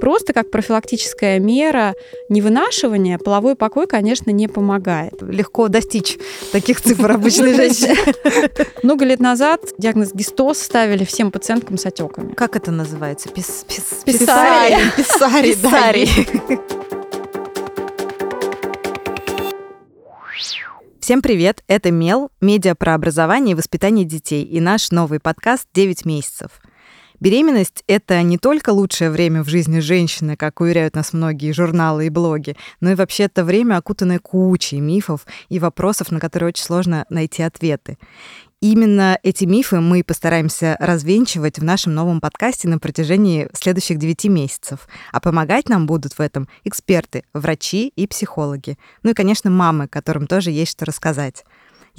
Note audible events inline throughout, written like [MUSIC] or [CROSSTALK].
Просто как профилактическая мера невынашивания половой покой, конечно, не помогает. Легко достичь таких цифр обычной [LAUGHS] женщины. Много лет назад диагноз гистоз ставили всем пациенткам с отеками. Как это называется? Пис, пис, писарий. Писарий, [LAUGHS] писарий. Всем привет! Это Мел, медиа про образование и воспитание детей и наш новый подкаст «9 месяцев». Беременность — это не только лучшее время в жизни женщины, как уверяют нас многие журналы и блоги, но и вообще это время, окутанное кучей мифов и вопросов, на которые очень сложно найти ответы. Именно эти мифы мы постараемся развенчивать в нашем новом подкасте на протяжении следующих девяти месяцев. А помогать нам будут в этом эксперты, врачи и психологи. Ну и, конечно, мамы, которым тоже есть что рассказать.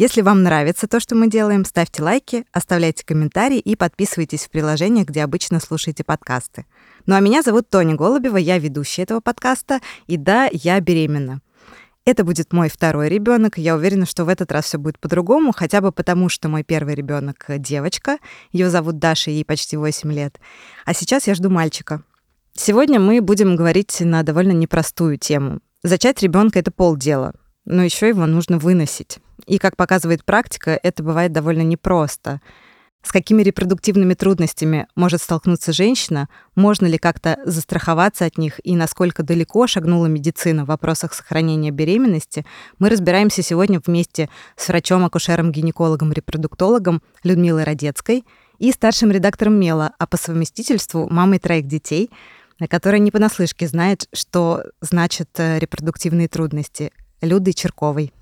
Если вам нравится то, что мы делаем, ставьте лайки, оставляйте комментарии и подписывайтесь в приложениях, где обычно слушаете подкасты. Ну а меня зовут Тоня Голубева, я ведущая этого подкаста, и да, я беременна. Это будет мой второй ребенок. Я уверена, что в этот раз все будет по-другому, хотя бы потому, что мой первый ребенок девочка. Ее зовут Даша, ей почти 8 лет. А сейчас я жду мальчика. Сегодня мы будем говорить на довольно непростую тему. Зачать ребенка это полдела, но еще его нужно выносить. И, как показывает практика, это бывает довольно непросто. С какими репродуктивными трудностями может столкнуться женщина, можно ли как-то застраховаться от них и насколько далеко шагнула медицина в вопросах сохранения беременности, мы разбираемся сегодня вместе с врачом-акушером, гинекологом, репродуктологом Людмилой Родецкой и старшим редактором Мела, а по совместительству мамой троих детей, которая не понаслышке знает, что значат э, репродуктивные трудности, Людой Черковой.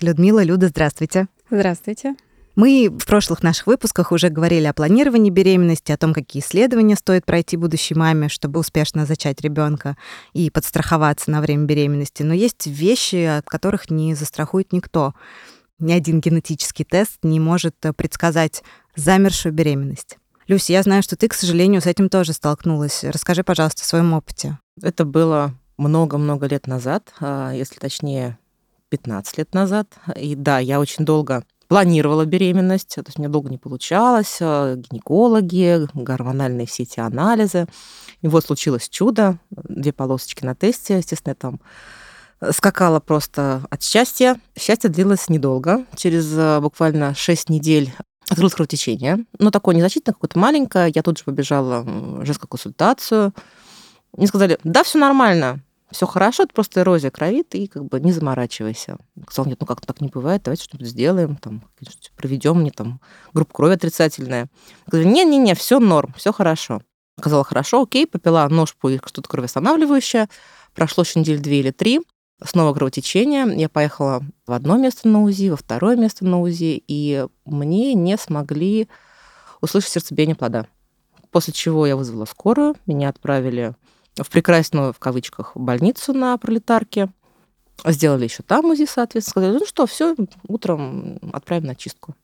Людмила, Люда, здравствуйте. Здравствуйте. Мы в прошлых наших выпусках уже говорили о планировании беременности, о том, какие исследования стоит пройти будущей маме, чтобы успешно зачать ребенка и подстраховаться на время беременности. Но есть вещи, от которых не застрахует никто. Ни один генетический тест не может предсказать замершую беременность. Люся, я знаю, что ты, к сожалению, с этим тоже столкнулась. Расскажи, пожалуйста, о своем опыте. Это было много-много лет назад, а, если точнее 15 лет назад. И да, я очень долго планировала беременность, то есть меня долго не получалось, а, гинекологи, гормональные все эти анализы. И вот случилось чудо, две полосочки на тесте, естественно, я там скакала просто от счастья. Счастье длилось недолго. Через а, буквально 6 недель открылось кровотечение. Но такое незначительное, какое-то маленькое. Я тут же побежала в женскую консультацию. Мне сказали, да, все нормально, все хорошо, это просто эрозия крови, ты как бы не заморачивайся. Сказал, нет, ну как так не бывает, давайте что-нибудь сделаем, там, проведем мне там группу крови отрицательная. Говорю, не-не-не, все норм, все хорошо. Сказала, хорошо, окей, попила ножку и что-то кровоостанавливающее. Прошло еще недели две или три, снова кровотечение. Я поехала в одно место на УЗИ, во второе место на УЗИ, и мне не смогли услышать сердцебиение плода. После чего я вызвала скорую, меня отправили в прекрасную, в кавычках, больницу на пролетарке. Сделали еще там УЗИ, соответственно. Сказали, ну что, все, утром отправим на чистку.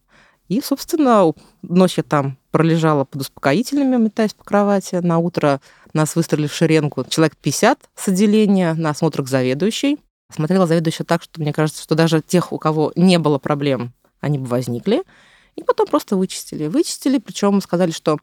И, собственно, ночь я там пролежала под успокоительными, метаясь по кровати. На утро нас выстроили в шеренгу человек 50 с отделения на осмотр к заведующей. Смотрела заведующая так, что мне кажется, что даже тех, у кого не было проблем, они бы возникли. И потом просто вычистили. Вычистили, причем сказали, что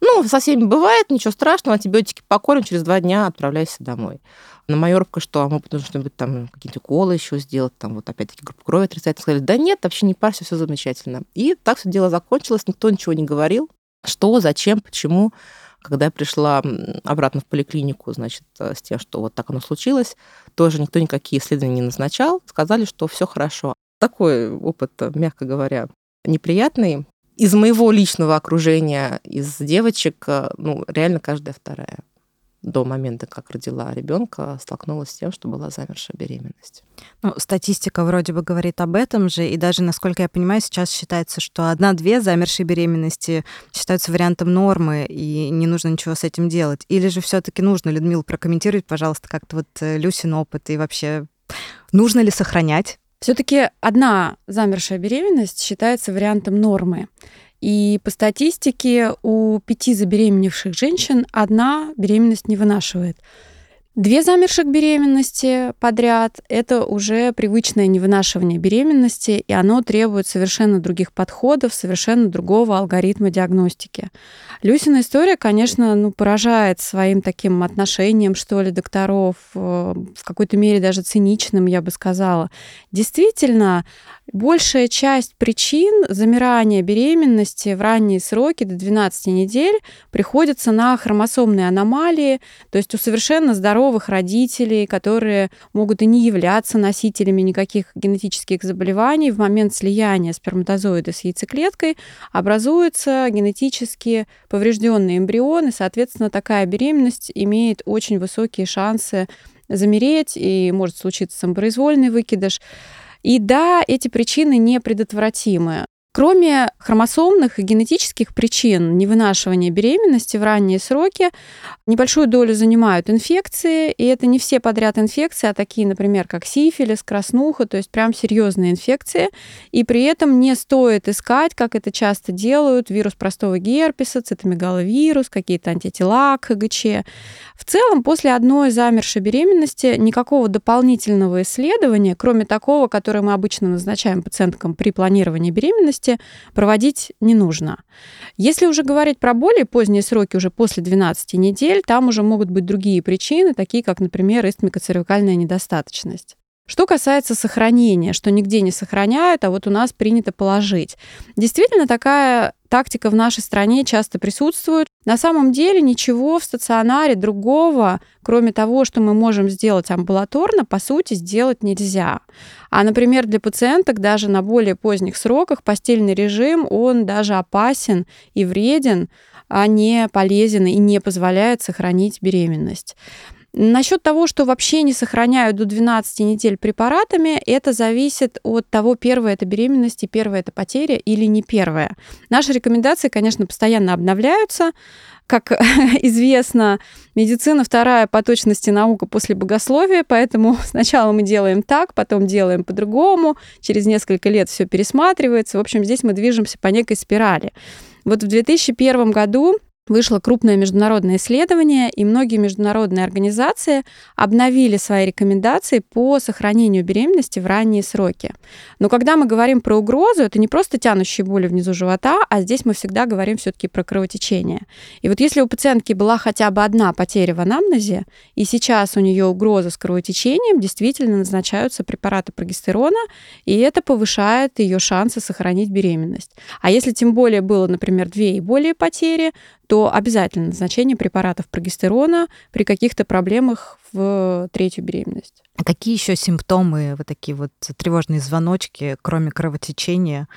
ну, со всеми бывает, ничего страшного, антибиотики покорим, через два дня отправляйся домой. На майорка, что а мы должны быть там какие-то уколы еще сделать, там вот опять-таки группу крови отрицательно. Сказали, да нет, вообще не парься, все замечательно. И так все дело закончилось, никто ничего не говорил, что, зачем, почему. Когда я пришла обратно в поликлинику, значит, с тем, что вот так оно случилось, тоже никто никакие исследования не назначал, сказали, что все хорошо. Такой опыт, мягко говоря, неприятный. Из моего личного окружения, из девочек, э, ну, реально каждая вторая до момента, как родила ребенка, столкнулась с тем, что была замершая беременность. Ну, статистика вроде бы говорит об этом же, и даже, насколько я понимаю, сейчас считается, что одна-две замершие беременности считаются вариантом нормы, и не нужно ничего с этим делать. Или же все таки нужно, Людмила, прокомментировать, пожалуйста, как-то вот э, Люсин опыт, и вообще нужно ли сохранять все-таки одна замершая беременность считается вариантом нормы. И по статистике у пяти забеременевших женщин одна беременность не вынашивает. Две замерших беременности подряд – это уже привычное невынашивание беременности, и оно требует совершенно других подходов, совершенно другого алгоритма диагностики. Люсина история, конечно, ну, поражает своим таким отношением, что ли, докторов, э, в какой-то мере даже циничным, я бы сказала. Действительно, большая часть причин замирания беременности в ранние сроки до 12 недель приходится на хромосомные аномалии, то есть у совершенно здоровых родителей, которые могут и не являться носителями никаких генетических заболеваний, в момент слияния сперматозоида с яйцеклеткой образуется генетически поврежденный эмбрион, и, соответственно, такая беременность имеет очень высокие шансы замереть, и может случиться самопроизвольный выкидыш. И да, эти причины непредотвратимы. Кроме хромосомных и генетических причин невынашивания беременности в ранние сроки, небольшую долю занимают инфекции, и это не все подряд инфекции, а такие, например, как сифилис, краснуха, то есть прям серьезные инфекции. И при этом не стоит искать, как это часто делают, вирус простого герпеса, цитомегаловирус, какие-то антитела к ХГЧ. В целом, после одной замершей беременности никакого дополнительного исследования, кроме такого, которое мы обычно назначаем пациенткам при планировании беременности, беременности проводить не нужно. Если уже говорить про более поздние сроки, уже после 12 недель, там уже могут быть другие причины, такие как, например, истмикоцервикальная недостаточность. Что касается сохранения, что нигде не сохраняют, а вот у нас принято положить. Действительно, такая тактика в нашей стране часто присутствует. На самом деле ничего в стационаре другого, кроме того, что мы можем сделать амбулаторно, по сути, сделать нельзя. А, например, для пациенток даже на более поздних сроках постельный режим, он даже опасен и вреден, а не полезен и не позволяет сохранить беременность. Насчет того, что вообще не сохраняют до 12 недель препаратами, это зависит от того, первая это беременность и первая это потеря или не первая. Наши рекомендации, конечно, постоянно обновляются. Как [LAUGHS] известно, медицина вторая по точности наука после богословия, поэтому [LAUGHS] сначала мы делаем так, потом делаем по-другому, через несколько лет все пересматривается. В общем, здесь мы движемся по некой спирали. Вот в 2001 году вышло крупное международное исследование, и многие международные организации обновили свои рекомендации по сохранению беременности в ранние сроки. Но когда мы говорим про угрозу, это не просто тянущие боли внизу живота, а здесь мы всегда говорим все-таки про кровотечение. И вот если у пациентки была хотя бы одна потеря в анамнезе, и сейчас у нее угроза с кровотечением, действительно назначаются препараты прогестерона, и это повышает ее шансы сохранить беременность. А если тем более было, например, две и более потери, то обязательно назначение препаратов прогестерона при каких-то проблемах в третью беременность. А какие еще симптомы, вот такие вот тревожные звоночки, кроме кровотечения,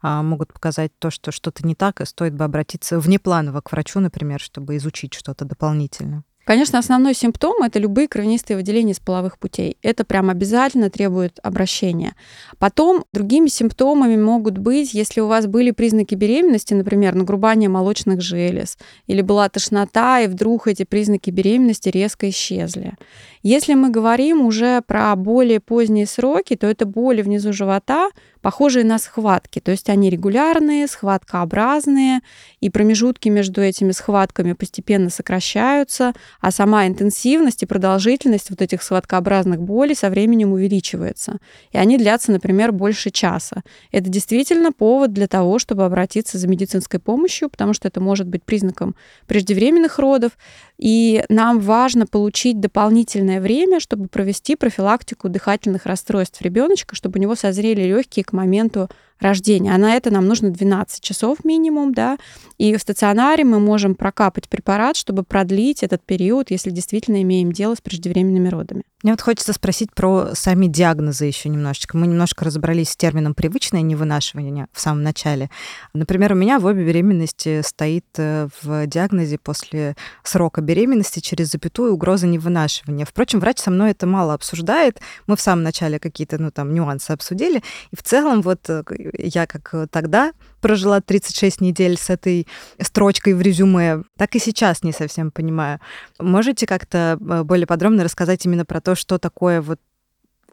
а, могут показать то, что что-то не так, и стоит бы обратиться внепланово к врачу, например, чтобы изучить что-то дополнительно? Конечно, основной симптом – это любые кровянистые выделения из половых путей. Это прям обязательно требует обращения. Потом другими симптомами могут быть, если у вас были признаки беременности, например, нагрубание молочных желез, или была тошнота, и вдруг эти признаки беременности резко исчезли. Если мы говорим уже про более поздние сроки, то это боли внизу живота, похожие на схватки, то есть они регулярные, схваткообразные, и промежутки между этими схватками постепенно сокращаются, а сама интенсивность и продолжительность вот этих схваткообразных болей со временем увеличивается. И они длятся, например, больше часа. Это действительно повод для того, чтобы обратиться за медицинской помощью, потому что это может быть признаком преждевременных родов, и нам важно получить дополнительное время, чтобы провести профилактику дыхательных расстройств ребеночка, чтобы у него созрели легкие к моменту рождения. А на это нам нужно 12 часов минимум, да, и в стационаре мы можем прокапать препарат, чтобы продлить этот период, если действительно имеем дело с преждевременными родами. Мне вот хочется спросить про сами диагнозы еще немножечко. Мы немножко разобрались с термином «привычное невынашивание» в самом начале. Например, у меня в обе беременности стоит э, в диагнозе после срока беременности через запятую угроза невынашивания. Впрочем, врач со мной это мало обсуждает. Мы в самом начале какие-то ну, там, нюансы обсудили. И в целом вот э, я как тогда прожила 36 недель с этой строчкой в резюме, так и сейчас не совсем понимаю. Можете как-то э, более подробно рассказать именно про то, что такое вот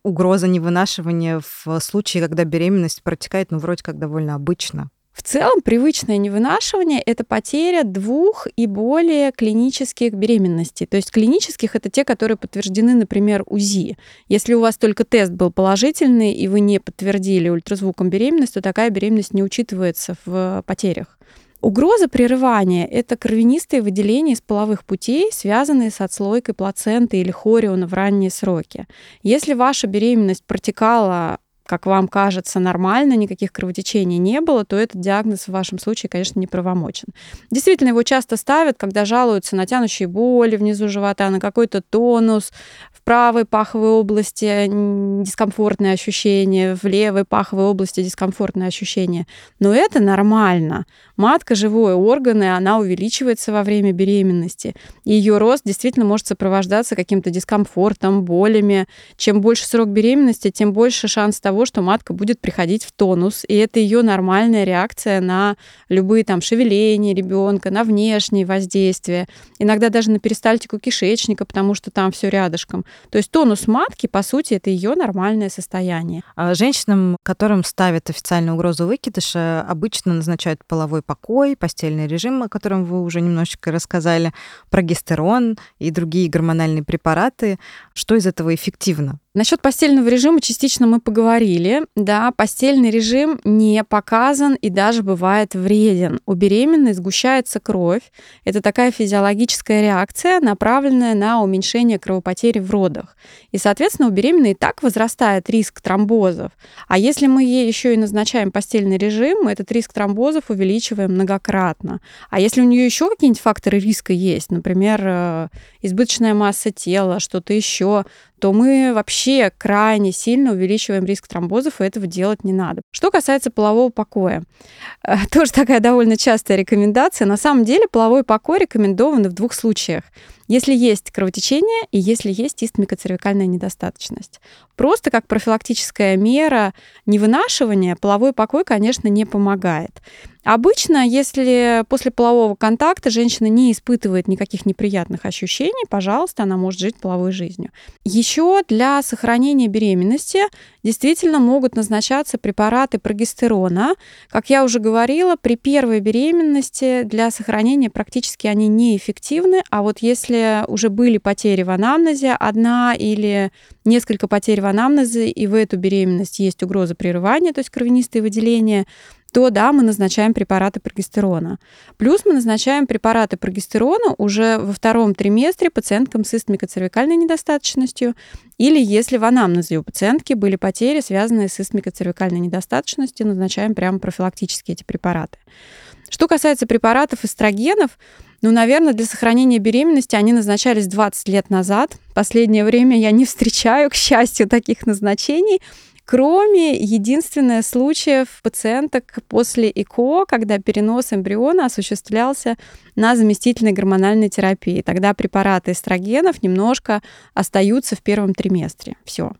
угроза невынашивания в случае, когда беременность протекает, ну, вроде как довольно обычно? В целом, привычное невынашивание – это потеря двух и более клинических беременностей. То есть клинических – это те, которые подтверждены, например, УЗИ. Если у вас только тест был положительный, и вы не подтвердили ультразвуком беременность, то такая беременность не учитывается в потерях. Угроза прерывания – это кровянистые выделения из половых путей, связанные с отслойкой плаценты или хориона в ранние сроки. Если ваша беременность протекала как вам кажется, нормально, никаких кровотечений не было, то этот диагноз в вашем случае, конечно, не правомочен. Действительно, его часто ставят, когда жалуются на тянущие боли внизу живота, на какой-то тонус, в правой паховой области дискомфортные ощущения, в левой паховой области дискомфортные ощущения. Но это нормально. Матка – живой орган, и она увеличивается во время беременности. И ее рост действительно может сопровождаться каким-то дискомфортом, болями. Чем больше срок беременности, тем больше шанс того, что матка будет приходить в тонус, и это ее нормальная реакция на любые там шевеления ребенка, на внешние воздействия, иногда даже на перистальтику кишечника, потому что там все рядышком. То есть тонус матки, по сути, это ее нормальное состояние. А женщинам, которым ставят официальную угрозу выкидыша, обычно назначают половой покой, постельный режим, о котором вы уже немножечко рассказали, прогестерон и другие гормональные препараты. Что из этого эффективно? Насчет постельного режима частично мы поговорили. Да, постельный режим не показан и даже бывает вреден. У беременной сгущается кровь. Это такая физиологическая реакция, направленная на уменьшение кровопотери в родах. И, соответственно, у беременной и так возрастает риск тромбозов. А если мы ей еще и назначаем постельный режим, мы этот риск тромбозов увеличиваем многократно. А если у нее еще какие-нибудь факторы риска есть, например, э, избыточная масса тела, что-то еще, то мы вообще крайне сильно увеличиваем риск тромбозов, и этого делать не надо. Что касается полового покоя, э, [LAUGHS] тоже такая довольно частая рекомендация. На самом деле половой покой рекомендован в двух случаях если есть кровотечение и если есть истмикоцервикальная недостаточность. Просто как профилактическая мера невынашивания половой покой, конечно, не помогает. Обычно, если после полового контакта женщина не испытывает никаких неприятных ощущений, пожалуйста, она может жить половой жизнью. Еще для сохранения беременности действительно могут назначаться препараты прогестерона. Как я уже говорила, при первой беременности для сохранения практически они неэффективны, а вот если уже были потери в анамнезе, одна или несколько потерь в анамнезе, и в эту беременность есть угроза прерывания, то есть кровянистые выделения, то да, мы назначаем препараты прогестерона. Плюс мы назначаем препараты прогестерона уже во втором триместре пациенткам с истмикоцервикальной недостаточностью или если в анамнезе у пациентки были потери, связанные с истмикоцервикальной недостаточностью, назначаем прямо профилактически эти препараты. Что касается препаратов эстрогенов, ну, наверное, для сохранения беременности они назначались 20 лет назад. Последнее время я не встречаю, к счастью, таких назначений кроме единственного случаев пациенток после ЭКО, когда перенос эмбриона осуществлялся на заместительной гормональной терапии. Тогда препараты эстрогенов немножко остаются в первом триместре. Все.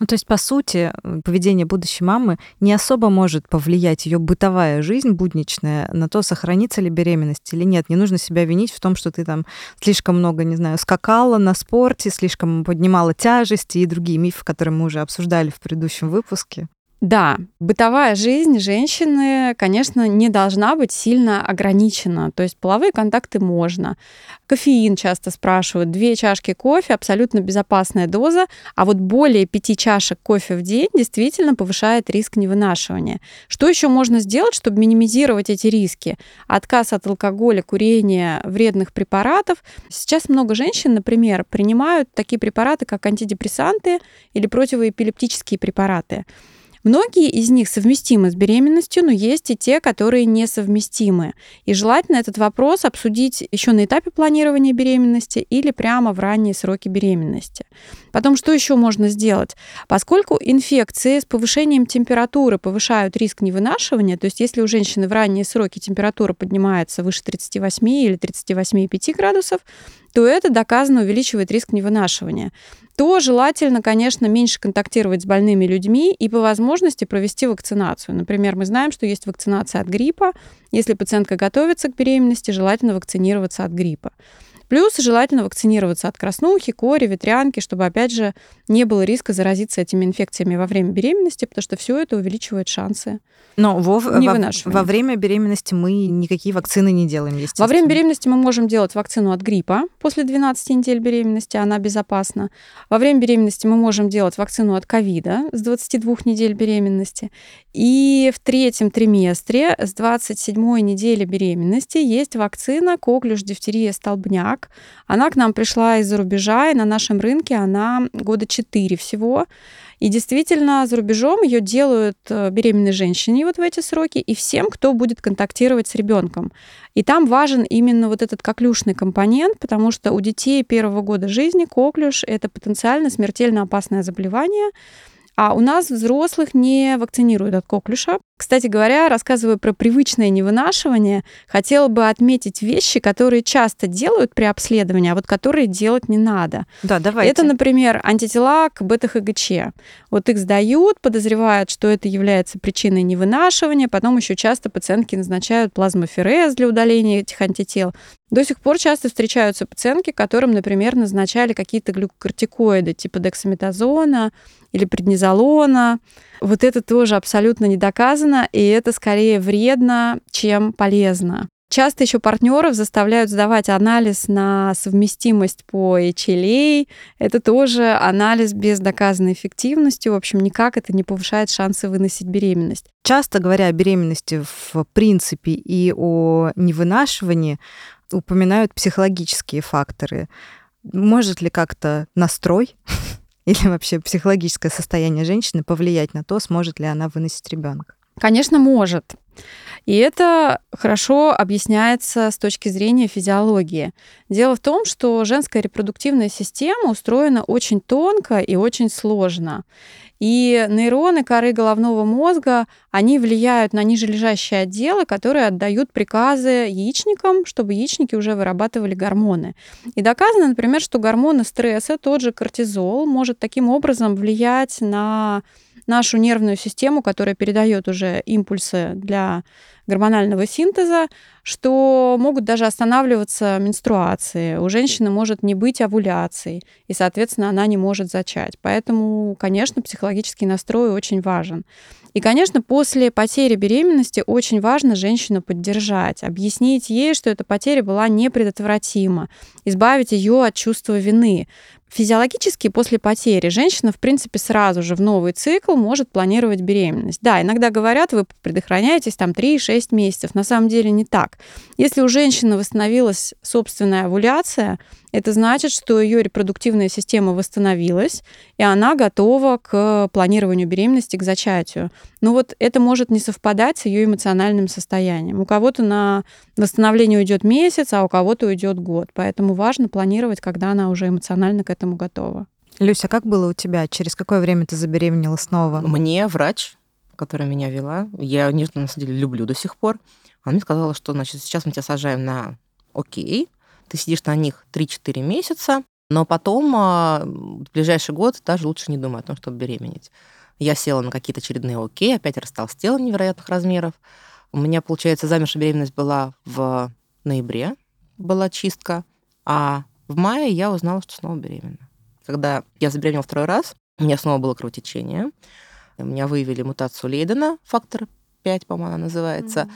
Ну, то есть, по сути, поведение будущей мамы не особо может повлиять ее бытовая жизнь будничная на то, сохранится ли беременность или нет. Не нужно себя винить в том, что ты там слишком много, не знаю, скакала на спорте, слишком поднимала тяжести и другие мифы, которые мы уже обсуждали в предыдущем выпуске. Да, бытовая жизнь женщины, конечно, не должна быть сильно ограничена. То есть половые контакты можно. Кофеин часто спрашивают. Две чашки кофе абсолютно безопасная доза, а вот более пяти чашек кофе в день действительно повышает риск невынашивания. Что еще можно сделать, чтобы минимизировать эти риски? Отказ от алкоголя, курения, вредных препаратов. Сейчас много женщин, например, принимают такие препараты, как антидепрессанты или противоэпилептические препараты. Многие из них совместимы с беременностью, но есть и те, которые несовместимы. И желательно этот вопрос обсудить еще на этапе планирования беременности или прямо в ранние сроки беременности. Потом, что еще можно сделать? Поскольку инфекции с повышением температуры повышают риск невынашивания, то есть если у женщины в ранние сроки температура поднимается выше 38 или 38,5 градусов, то это доказано увеличивает риск невынашивания то желательно, конечно, меньше контактировать с больными людьми и по возможности провести вакцинацию. Например, мы знаем, что есть вакцинация от гриппа. Если пациентка готовится к беременности, желательно вакцинироваться от гриппа. Плюс желательно вакцинироваться от краснухи, кори, ветрянки, чтобы, опять же, не было риска заразиться этими инфекциями во время беременности, потому что все это увеличивает шансы. Но во, во, во время беременности мы никакие вакцины не делаем, естественно. Во время беременности мы можем делать вакцину от гриппа после 12 недель беременности, она безопасна. Во время беременности мы можем делать вакцину от ковида с 22 недель беременности. И в третьем триместре с 27 недели беременности есть вакцина коклюш, дифтерия, столбняк. Она к нам пришла из-за рубежа, и на нашем рынке она года 4 всего. И действительно, за рубежом ее делают э, беременной женщине вот в эти сроки и всем, кто будет контактировать с ребенком. И там важен именно вот этот коклюшный компонент, потому что у детей первого года жизни коклюш – это потенциально смертельно опасное заболевание, а у нас взрослых не вакцинируют от коклюша. Кстати говоря, рассказывая про привычное невынашивание, хотела бы отметить вещи, которые часто делают при обследовании, а вот которые делать не надо. Да, давайте. Это, например, антитела к бета-ХГЧ. Вот их сдают, подозревают, что это является причиной невынашивания, потом еще часто пациентки назначают плазмоферез для удаления этих антител. До сих пор часто встречаются пациентки, которым, например, назначали какие-то глюкокортикоиды типа дексаметазона или преднизолона. Вот это тоже абсолютно не доказано, и это скорее вредно, чем полезно. Часто еще партнеров заставляют сдавать анализ на совместимость по HLA. Это тоже анализ без доказанной эффективности. В общем, никак это не повышает шансы выносить беременность. Часто говоря о беременности в принципе и о невынашивании, упоминают психологические факторы. Может ли как-то настрой [LAUGHS] или вообще психологическое состояние женщины повлиять на то, сможет ли она выносить ребенка? Конечно, может. И это хорошо объясняется с точки зрения физиологии. Дело в том, что женская репродуктивная система устроена очень тонко и очень сложно. И нейроны коры головного мозга, они влияют на нижележащие отделы, которые отдают приказы яичникам, чтобы яичники уже вырабатывали гормоны. И доказано, например, что гормоны стресса, тот же кортизол, может таким образом влиять на нашу нервную систему, которая передает уже импульсы для гормонального синтеза, что могут даже останавливаться менструации. У женщины может не быть овуляции, и, соответственно, она не может зачать. Поэтому, конечно, психологический настрой очень важен. И, конечно, после потери беременности очень важно женщину поддержать, объяснить ей, что эта потеря была непредотвратима, избавить ее от чувства вины. Физиологически после потери женщина, в принципе, сразу же в новый цикл может планировать беременность. Да, иногда говорят, вы предохраняетесь там 3-6 месяцев. На самом деле не так. Если у женщины восстановилась собственная овуляция, это значит, что ее репродуктивная система восстановилась, и она готова к планированию беременности, к зачатию. Но вот это может не совпадать с ее эмоциональным состоянием. У кого-то на восстановление уйдет месяц, а у кого-то уйдет год. Поэтому важно планировать, когда она уже эмоционально к этому готова. Люся, как было у тебя? Через какое время ты забеременела снова? Мне врач, которая меня вела, я нежно, на самом деле, люблю до сих пор, она мне сказала, что, значит, сейчас мы тебя сажаем на окей, ты сидишь на них 3-4 месяца, но потом а, в ближайший год даже лучше не думать о том, чтобы беременеть. Я села на какие-то очередные окей, опять растолстела невероятных размеров. У меня, получается, замершая беременность была в ноябре, была чистка, а в мае я узнала, что снова беременна. Когда я забеременела второй раз, у меня снова было кровотечение. У меня выявили мутацию Лейдена, фактор 5, по-моему, она называется. Mm-hmm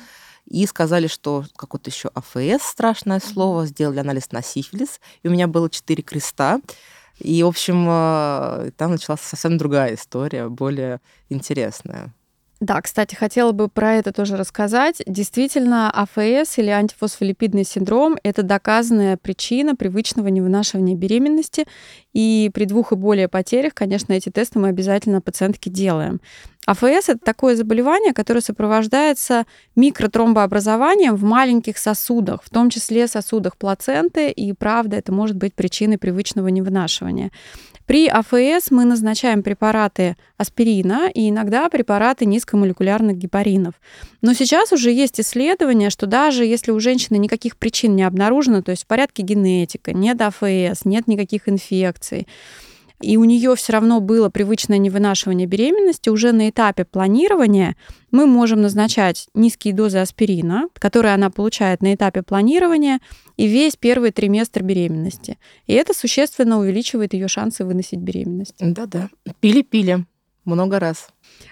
и сказали, что какое-то еще АФС, страшное слово, сделали анализ на сифилис, и у меня было четыре креста. И, в общем, э, там началась совсем другая история, более интересная. Да, кстати, хотела бы про это тоже рассказать. Действительно, АФС или антифосфолипидный синдром – это доказанная причина привычного невынашивания беременности. И при двух и более потерях, конечно, эти тесты мы обязательно пациентке делаем. АФС – это такое заболевание, которое сопровождается микротромбообразованием в маленьких сосудах, в том числе сосудах плаценты, и правда, это может быть причиной привычного невынашивания. При АФС мы назначаем препараты аспирина и иногда препараты низкомолекулярных гепаринов. Но сейчас уже есть исследования, что даже если у женщины никаких причин не обнаружено, то есть в порядке генетика, нет АФС, нет никаких инфекций, и у нее все равно было привычное невынашивание беременности, уже на этапе планирования мы можем назначать низкие дозы аспирина, которые она получает на этапе планирования и весь первый триместр беременности. И это существенно увеличивает ее шансы выносить беременность. Да-да. Пили-пили много раз.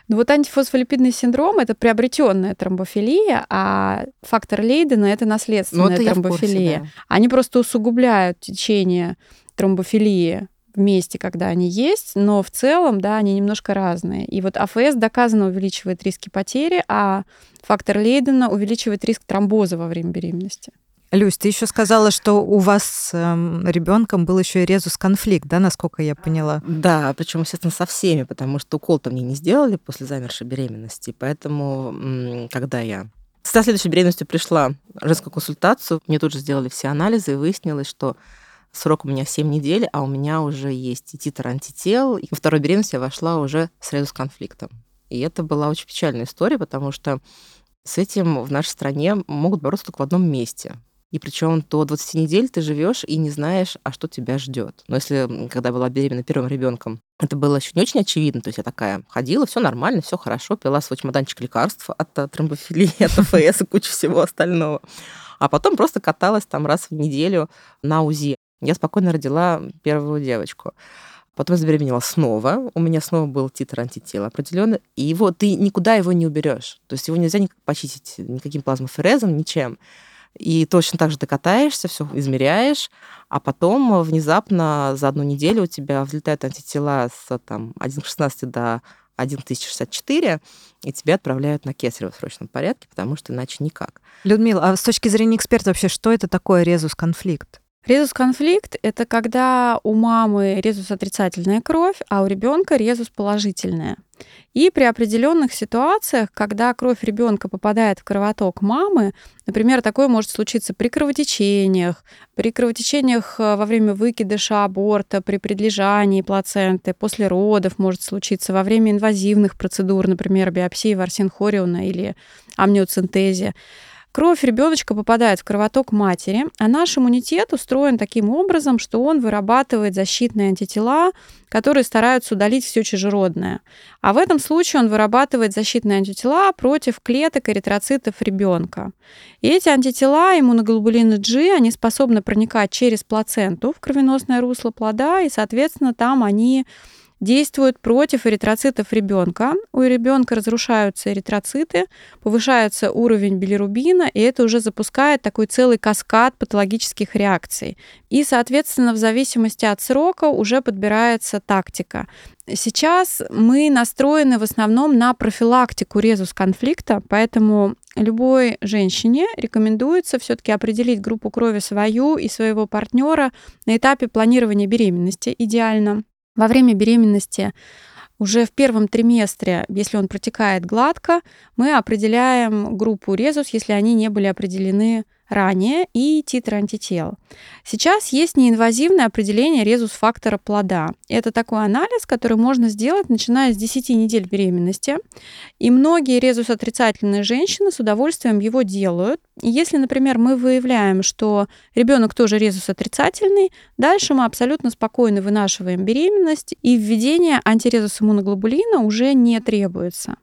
Ну вот антифосфолипидный синдром это приобретенная тромбофилия, а фактор Лейдена это наследственная ну, это тромбофилия. Курсе, да. Они просто усугубляют течение тромбофилии вместе, когда они есть, но в целом, да, они немножко разные. И вот АФС доказанно увеличивает риски потери, а фактор Лейдена увеличивает риск тромбоза во время беременности. Люсь, ты еще сказала, что у вас с э, ребенком был еще и резус-конфликт, да, насколько я поняла? Да, причем, естественно, со всеми, потому что укол-то мне не сделали после замершей беременности. Поэтому, когда я со следующей беременностью пришла женскую консультацию, мне тут же сделали все анализы, и выяснилось, что Срок у меня 7 недель, а у меня уже есть и титр антител. И во второй беременности я вошла уже сразу с конфликтом. И это была очень печальная история, потому что с этим в нашей стране могут бороться только в одном месте. И причем до 20 недель ты живешь и не знаешь, а что тебя ждет. Но если, когда была беременна первым ребенком, это было еще не очень очевидно. То есть я такая ходила, все нормально, все хорошо, пила свой чемоданчик лекарств от тромбофилии, [LAUGHS] от АФС и кучу всего остального. А потом просто каталась там раз в неделю на УЗИ. Я спокойно родила первую девочку. Потом забеременела снова. У меня снова был титр антител определенный. И его ты никуда его не уберешь. То есть его нельзя никак почистить никаким плазмоферезом, ничем. И точно так же ты катаешься, все измеряешь, а потом внезапно за одну неделю у тебя взлетают антитела с там, 1,16 до 1064, и тебя отправляют на кесарево в срочном порядке, потому что иначе никак. Людмила, а с точки зрения эксперта вообще, что это такое резус-конфликт? Резус-конфликт – это когда у мамы резус отрицательная кровь, а у ребенка резус положительная. И при определенных ситуациях, когда кровь ребенка попадает в кровоток мамы, например, такое может случиться при кровотечениях, при кровотечениях э, во время выкидыша, аборта, при предлежании плаценты, после родов может случиться во время инвазивных процедур, например, биопсии Варсин Хориона или амниоцентезе. Кровь ребеночка попадает в кровоток матери, а наш иммунитет устроен таким образом, что он вырабатывает защитные антитела, которые стараются удалить все чужеродное. А в этом случае он вырабатывает защитные антитела против клеток эритроцитов ребенка. И эти антитела, иммуноглобулины G, они способны проникать через плаценту в кровеносное русло плода, и, соответственно, там они действуют против эритроцитов ребенка. У ребенка разрушаются эритроциты, повышается уровень билирубина, и это уже запускает такой целый каскад патологических реакций. И, соответственно, в зависимости от срока уже подбирается тактика. Сейчас мы настроены в основном на профилактику резус-конфликта, поэтому любой женщине рекомендуется все-таки определить группу крови свою и своего партнера на этапе планирования беременности идеально во время беременности уже в первом триместре, если он протекает гладко, мы определяем группу резус, если они не были определены ранее, и титр антител. Сейчас есть неинвазивное определение резус-фактора плода. Это такой анализ, который можно сделать, начиная с 10 недель беременности. И многие резус-отрицательные женщины с удовольствием его делают. Если, например, мы выявляем, что ребенок тоже резус-отрицательный, дальше мы абсолютно спокойно вынашиваем беременность, и введение антирезус иммуноглобулина уже не требуется.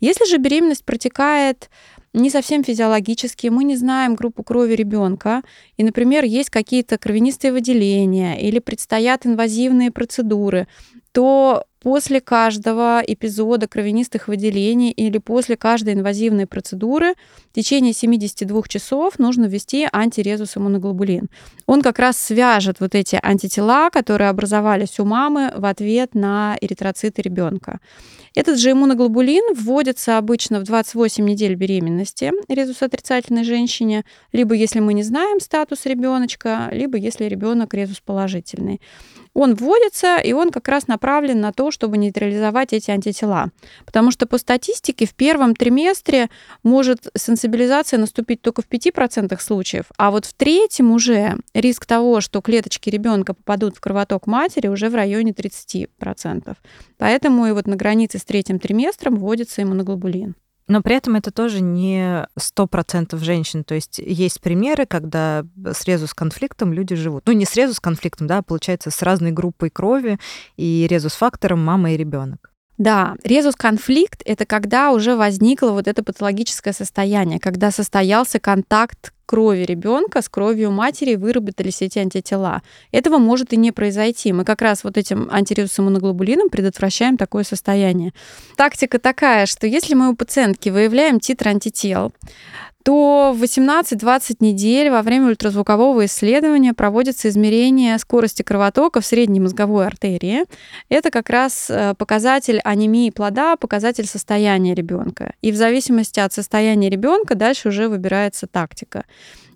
Если же беременность протекает не совсем физиологически, мы не знаем группу крови ребенка, и, например, есть какие-то кровянистые выделения или предстоят инвазивные процедуры, то после каждого эпизода кровянистых выделений или после каждой инвазивной процедуры в течение 72 часов нужно ввести антирезус иммуноглобулин. Он как раз свяжет вот эти антитела, которые образовались у мамы в ответ на эритроциты ребенка. Этот же иммуноглобулин вводится обычно в 28 недель беременности резус отрицательной женщине, либо если мы не знаем статус ребеночка, либо если ребенок резус положительный. Он вводится, и он как раз направлен на то, чтобы нейтрализовать эти антитела. Потому что по статистике в первом триместре может сенсибилизация наступить только в 5% случаев, а вот в третьем уже риск того, что клеточки ребенка попадут в кровоток матери, уже в районе 30%. Поэтому и вот на границе с третьим триместром вводится иммуноглобулин. Но при этом это тоже не 100% женщин. То есть есть примеры, когда с резус-конфликтом люди живут. Ну, не с резус-конфликтом, да, а получается, с разной группой крови и резус-фактором мама и ребенок. Да, резус-конфликт — это когда уже возникло вот это патологическое состояние, когда состоялся контакт крови ребенка с кровью матери выработались эти антитела. Этого может и не произойти. Мы как раз вот этим антирезус-иммуноглобулином предотвращаем такое состояние. Тактика такая, что если мы у пациентки выявляем титр антител, то в 18-20 недель во время ультразвукового исследования проводится измерение скорости кровотока в средней мозговой артерии. Это как раз э, показатель анемии плода, показатель состояния ребенка. И в зависимости от состояния ребенка дальше уже выбирается тактика.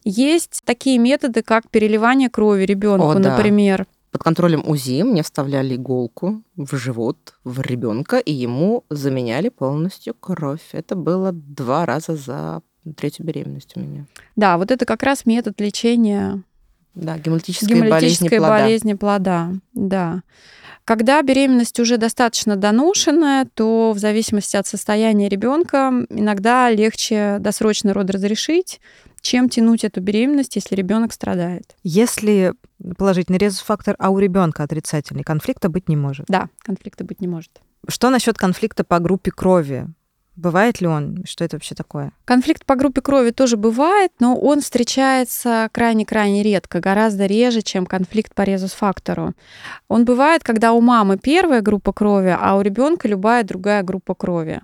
Есть такие методы, как переливание крови ребенку, О, да. например. Под контролем УЗИ мне вставляли иголку в живот в ребенка, и ему заменяли полностью кровь. Это было два раза за третью беременность у меня. Да, вот это как раз метод лечения да, гемолитической, гемолитической болезни, болезни плода. Да. Когда беременность уже достаточно доношенная, то в зависимости от состояния ребенка иногда легче досрочно род разрешить, чем тянуть эту беременность, если ребенок страдает. Если положительный резус-фактор, а у ребенка отрицательный, конфликта быть не может. Да, конфликта быть не может. Что насчет конфликта по группе крови? Бывает ли он? Что это вообще такое? Конфликт по группе крови тоже бывает, но он встречается крайне-крайне редко, гораздо реже, чем конфликт по резус-фактору. Он бывает, когда у мамы первая группа крови, а у ребенка любая другая группа крови.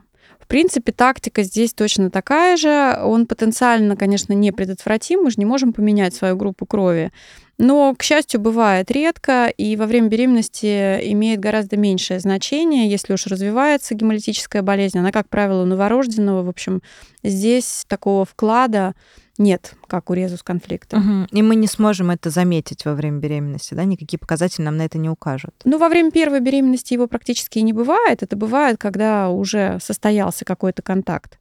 Принципе, тактика здесь точно такая же. Он потенциально, конечно, не предотвратим, мы же не можем поменять свою группу крови. Но, к счастью, бывает редко, и во время беременности имеет гораздо меньшее значение, если уж развивается гемолитическая болезнь. Она, как правило, у новорожденного. В общем, здесь такого вклада нет, как у резус-конфликта. Угу. И мы не сможем это заметить во время беременности, да? Никакие показатели нам на это не укажут. Ну, во время первой беременности его практически и не бывает. Это бывает, когда уже состоялся какой-то контакт.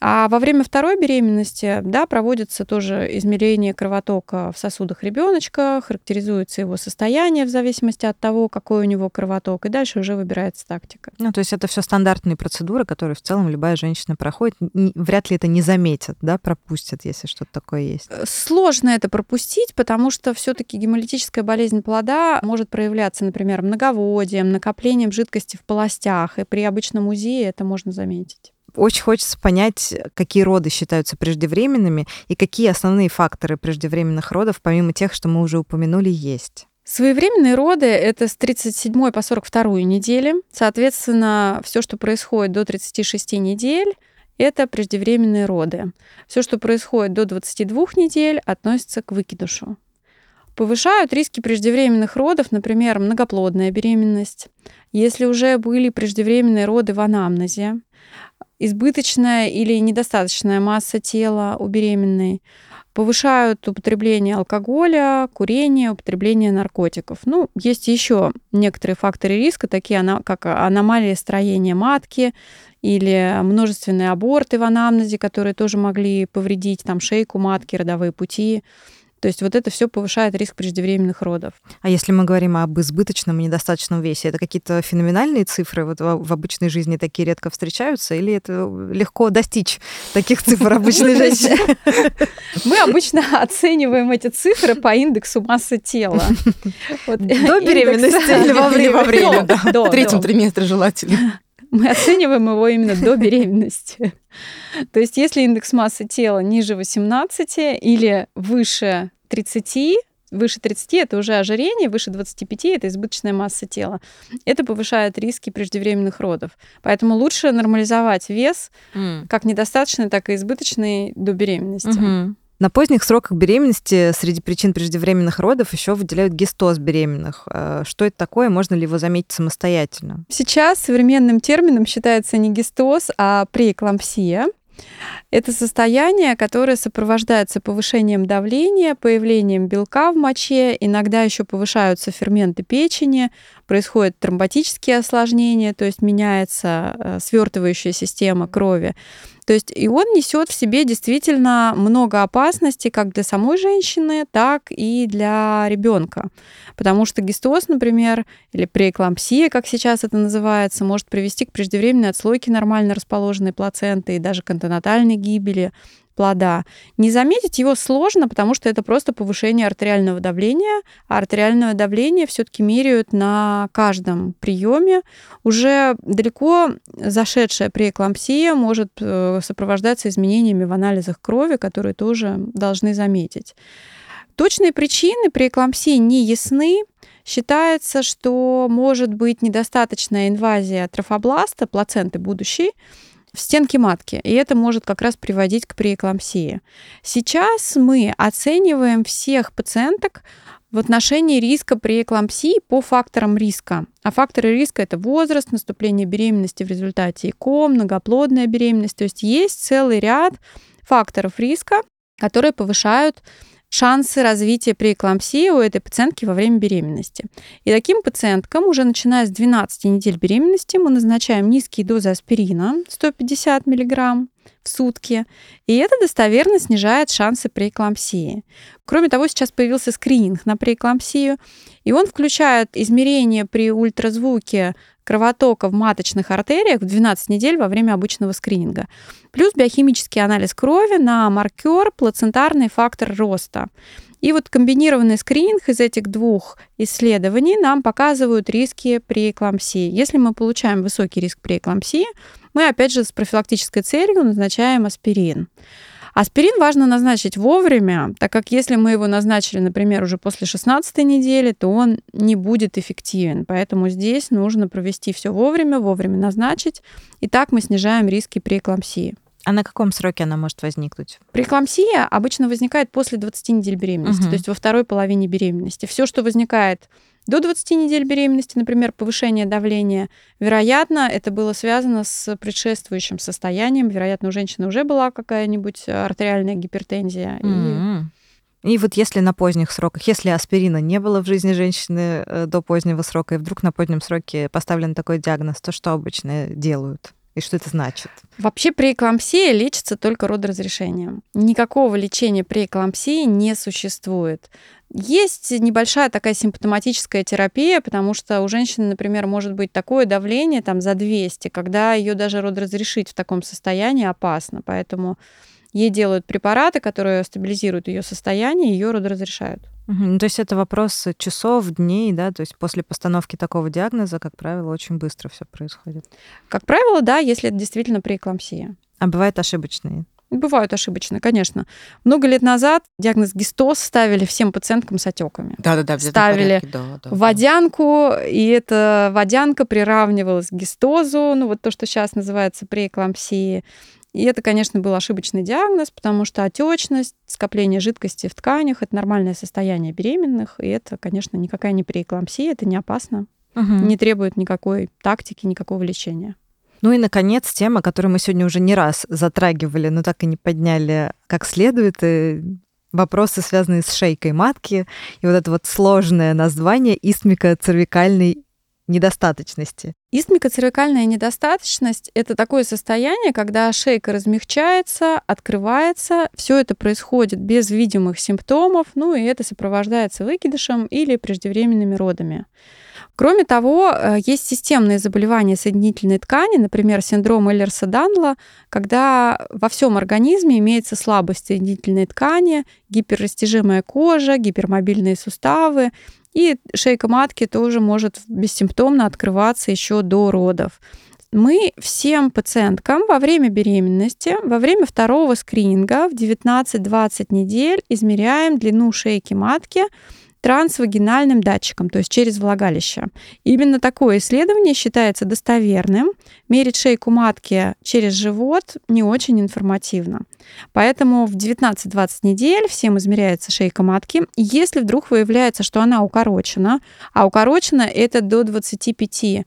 А во время второй беременности, да, проводится тоже измерение кровотока в сосудах ребеночка, характеризуется его состояние в зависимости от того, какой у него кровоток, и дальше уже выбирается тактика. Ну, то есть это все стандартные процедуры, которые в целом любая женщина проходит. Вряд ли это не заметят, да, пропустят, если что-то такое есть. Э, сложно это пропустить, потому что все-таки гемолитическая болезнь плода может проявляться, например, многоводием, накоплением жидкости в полостях, и при обычном УЗИ это можно заметить. Очень хочется понять, какие роды считаются преждевременными и какие основные факторы преждевременных родов, помимо тех, что мы уже упомянули, есть. Своевременные роды — это с 37 по 42 недели. Соответственно, все, что происходит до 36 недель, это преждевременные роды. Все, что происходит до 22 недель, относится к выкидышу. Повышают риски преждевременных родов, например, многоплодная беременность. Если уже были преждевременные роды в анамнезе, избыточная или недостаточная масса тела у беременной, повышают употребление алкоголя, курение, употребление наркотиков. Ну, есть еще некоторые факторы риска, такие как аномалии строения матки или множественные аборты в анамнезе, которые тоже могли повредить там, шейку матки, родовые пути. То есть вот это все повышает риск преждевременных родов. А если мы говорим об избыточном и недостаточном весе, это какие-то феноменальные цифры вот в обычной жизни такие редко встречаются, или это легко достичь таких цифр обычной жизни? Мы обычно [LAUGHS] оцениваем эти цифры по индексу массы тела. [LAUGHS] До беременности или во время? В третьем триместре желательно. Мы оцениваем его именно до беременности. То есть если индекс массы тела ниже 18 или выше 30, выше 30 это уже ожирение, выше 25 это избыточная масса тела. Это повышает риски преждевременных родов. Поэтому лучше нормализовать вес, mm. как недостаточный, так и избыточный до беременности. Mm-hmm. На поздних сроках беременности среди причин преждевременных родов еще выделяют гистоз беременных. Э, что это такое? Можно ли его заметить самостоятельно? Сейчас современным термином считается не гистоз, а преэклампсия. Это состояние, которое сопровождается повышением давления, появлением белка в моче, иногда еще повышаются ферменты печени, происходят тромботические осложнения, то есть меняется э, свертывающая система крови. То есть и он несет в себе действительно много опасностей как для самой женщины, так и для ребенка. Потому что гистоз, например, или преэклампсия, как сейчас это называется, может привести к преждевременной отслойке нормально расположенной плаценты и даже к антенатальной гибели плода. Не заметить его сложно, потому что это просто повышение артериального давления, а артериальное давление все-таки меряют на каждом приеме. Уже далеко зашедшая преэклампсия может э, сопровождаться изменениями в анализах крови, которые тоже должны заметить. Точные причины преэклампсии не ясны. Считается, что может быть недостаточная инвазия трофобласта, плаценты будущей, в стенки матки, и это может как раз приводить к преэклампсии. Сейчас мы оцениваем всех пациенток в отношении риска преэклампсии по факторам риска. А факторы риска это возраст, наступление беременности в результате ЭКО, многоплодная беременность. То есть есть целый ряд факторов риска, которые повышают шансы развития преэклампсии у этой пациентки во время беременности. И таким пациенткам уже начиная с 12 недель беременности мы назначаем низкие дозы аспирина 150 мг в сутки, и это достоверно снижает шансы преэклампсии. Кроме того, сейчас появился скрининг на преэклампсию, и он включает измерения при ультразвуке кровотока в маточных артериях в 12 недель во время обычного скрининга. Плюс биохимический анализ крови на маркер плацентарный фактор роста. И вот комбинированный скрининг из этих двух исследований нам показывают риски при эклампсии. Если мы получаем высокий риск при эклампсии, мы опять же с профилактической целью назначаем аспирин. Аспирин важно назначить вовремя, так как если мы его назначили, например, уже после 16 недели, то он не будет эффективен. Поэтому здесь нужно провести все вовремя, вовремя назначить. И так мы снижаем риски при эклампсии. А на каком сроке она может возникнуть? Преэклампсия обычно возникает после 20 недель беременности, угу. то есть во второй половине беременности. Все, что возникает до 20 недель беременности, например, повышение давления, вероятно, это было связано с предшествующим состоянием. Вероятно, у женщины уже была какая-нибудь артериальная гипертензия. Mm-hmm. И... И вот если на поздних сроках, если аспирина не было в жизни женщины э, до позднего срока, и вдруг на позднем сроке поставлен такой диагноз, то что обычно делают? И что это значит? Вообще преэклампсия лечится только родоразрешением. Никакого лечения преэклампсии не существует. Есть небольшая такая симптоматическая терапия, потому что у женщины, например, может быть такое давление там за 200, когда ее даже родоразрешить в таком состоянии опасно. Поэтому ей делают препараты, которые стабилизируют ее состояние, ее родоразрешают. Угу. То есть это вопрос часов, дней, да, то есть после постановки такого диагноза, как правило, очень быстро все происходит. Как правило, да, если это действительно преэклампсия. А бывают ошибочные? Бывают ошибочные, конечно. Много лет назад диагноз гистоз ставили всем пациенткам с отеками. Да-да-да, ставили да, да, водянку, и эта водянка приравнивалась к гистозу, ну вот то, что сейчас называется преэклампсией. И это, конечно, был ошибочный диагноз, потому что отечность, скопление жидкости в тканях это нормальное состояние беременных, и это, конечно, никакая не преэклампсия, это не опасно, угу. не требует никакой тактики, никакого лечения. Ну и, наконец, тема, которую мы сегодня уже не раз затрагивали, но так и не подняли как следует, и вопросы, связанные с шейкой матки, и вот это вот сложное название истмико-цервикальной недостаточности. Истмикоцервикальная недостаточность – это такое состояние, когда шейка размягчается, открывается. Все это происходит без видимых симптомов, ну и это сопровождается выкидышем или преждевременными родами. Кроме того, э, есть системные заболевания соединительной ткани, например, синдром Эллерса-Данла, когда во всем организме имеется слабость соединительной ткани, гиперрастяжимая кожа, гипермобильные суставы, и шейка матки тоже может бессимптомно открываться еще до родов. Мы всем пациенткам во время беременности, во время второго скрининга в 19-20 недель измеряем длину шейки матки трансвагинальным датчиком, то есть через влагалище. Именно такое исследование считается достоверным. Мерить шейку матки через живот не очень информативно. Поэтому в 19-20 недель всем измеряется шейка матки. Если вдруг выявляется, что она укорочена, а укорочена это до 25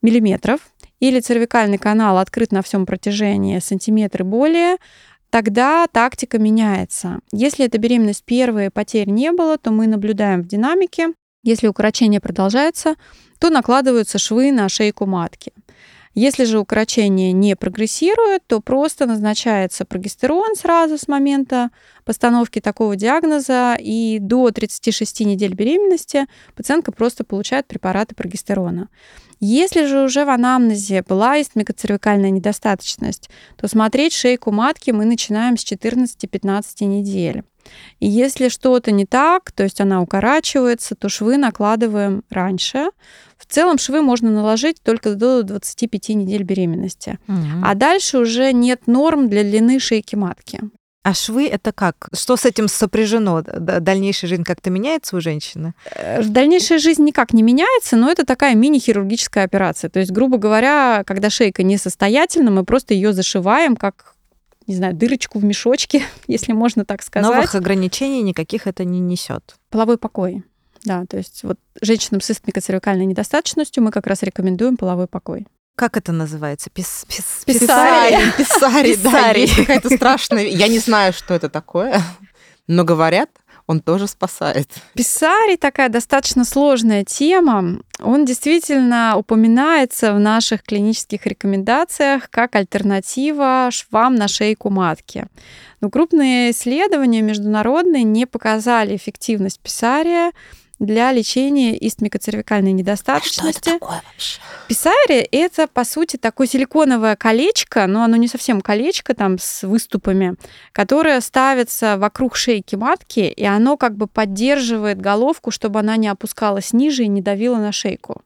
миллиметров, или цервикальный канал открыт на всем протяжении сантиметры более, тогда тактика меняется. Если эта беременность первая, потерь не было, то мы наблюдаем в динамике. Если укорочение продолжается, то накладываются швы на шейку матки. Если же укорочение не прогрессирует, то просто назначается прогестерон сразу с момента постановки такого диагноза, и до 36 недель беременности пациентка просто получает препараты прогестерона. Если же уже в анамнезе была истмикоцервикальная недостаточность, то смотреть шейку матки мы начинаем с 14-15 недель. И если что-то не так, то есть она укорачивается, то швы накладываем раньше. В целом швы можно наложить только до 25 недель беременности. Угу. А дальше уже нет норм для длины шейки матки. А швы это как? Что с этим сопряжено? Дальнейшая жизнь как-то меняется у женщины? Э, дальнейшая жизнь никак не меняется, но это такая мини-хирургическая операция. То есть, грубо говоря, когда шейка несостоятельна, мы просто ее зашиваем как не знаю, дырочку в мешочке, [LAUGHS] если можно так сказать. Новых ограничений никаких это не несет. Половой покой. Да, то есть вот женщинам с истмикоцервикальной недостаточностью мы как раз рекомендуем половой покой. Как это называется? Пис, пис, писарий. Писарий, [LAUGHS] да, есть какая-то страшная... Я не знаю, что это такое, [LAUGHS] но говорят, он тоже спасает. Писарий такая достаточно сложная тема. Он действительно упоминается в наших клинических рекомендациях как альтернатива швам на шейку матки. Но крупные исследования международные не показали эффективность писария для лечения истмикоцервикальной недостаточности. Что это такое вообще? Писари — это, по сути, такое силиконовое колечко, но оно не совсем колечко там с выступами, которое ставится вокруг шейки матки, и оно как бы поддерживает головку, чтобы она не опускалась ниже и не давила на шейку.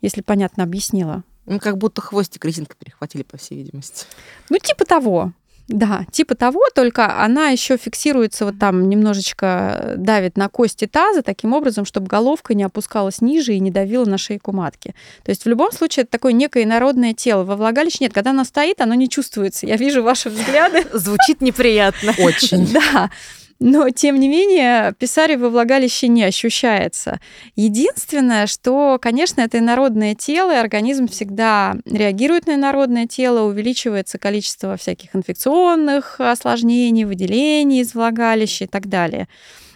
Если понятно объяснила. Ну, как будто хвостик резинкой перехватили, по всей видимости. Ну, типа того. Да, типа того, только она еще фиксируется вот там немножечко давит на кости таза таким образом, чтобы головка не опускалась ниже и не давила на шейку матки. То есть в любом случае это такое некое инородное тело. Во влагалище нет, когда оно стоит, оно не чувствуется. Я вижу ваши взгляды. Звучит неприятно. Очень. Да. Но, тем не менее, писарь во влагалище не ощущается. Единственное, что, конечно, это инородное тело, и организм всегда реагирует на инородное тело, увеличивается количество всяких инфекционных осложнений, выделений из влагалища и так далее.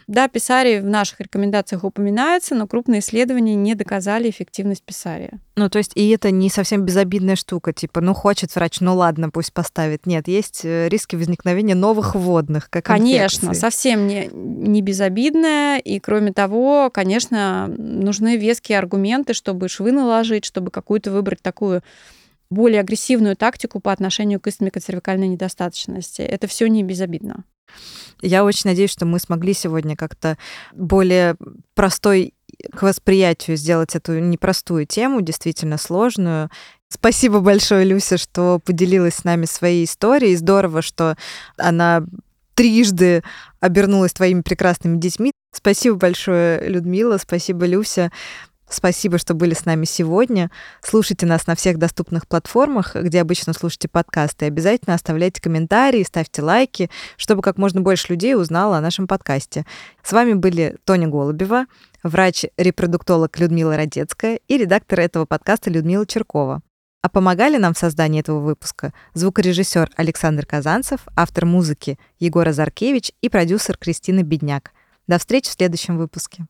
Да, писарий в наших рекомендациях упоминается, но крупные исследования не доказали эффективность писария. Ну, то есть и это не совсем безобидная штука, типа, ну, хочет врач, ну ладно, пусть поставит. Нет, есть э, риски возникновения новых водных, как Конечно, инфекции. совсем не, не безобидная, и кроме того, конечно, нужны веские аргументы, чтобы швы наложить, чтобы какую-то выбрать такую более агрессивную тактику по отношению к истмикоцервикальной недостаточности. Это все не безобидно. Я очень надеюсь, что мы смогли сегодня как-то более простой к восприятию сделать эту непростую тему, действительно сложную. Спасибо большое, Люся, что поделилась с нами своей историей. Здорово, что она трижды обернулась твоими прекрасными детьми. Спасибо большое, Людмила, спасибо, Люся. Спасибо, что были с нами сегодня. Слушайте нас на всех доступных платформах, где обычно слушаете подкасты. Обязательно оставляйте комментарии, ставьте лайки, чтобы как можно больше людей узнало о нашем подкасте. С вами были Тоня Голубева, врач-репродуктолог Людмила Родецкая и редактор этого подкаста Людмила Черкова. А помогали нам в создании этого выпуска звукорежиссер Александр Казанцев, автор музыки Егора Заркевич и продюсер Кристина Бедняк. До встречи в следующем выпуске.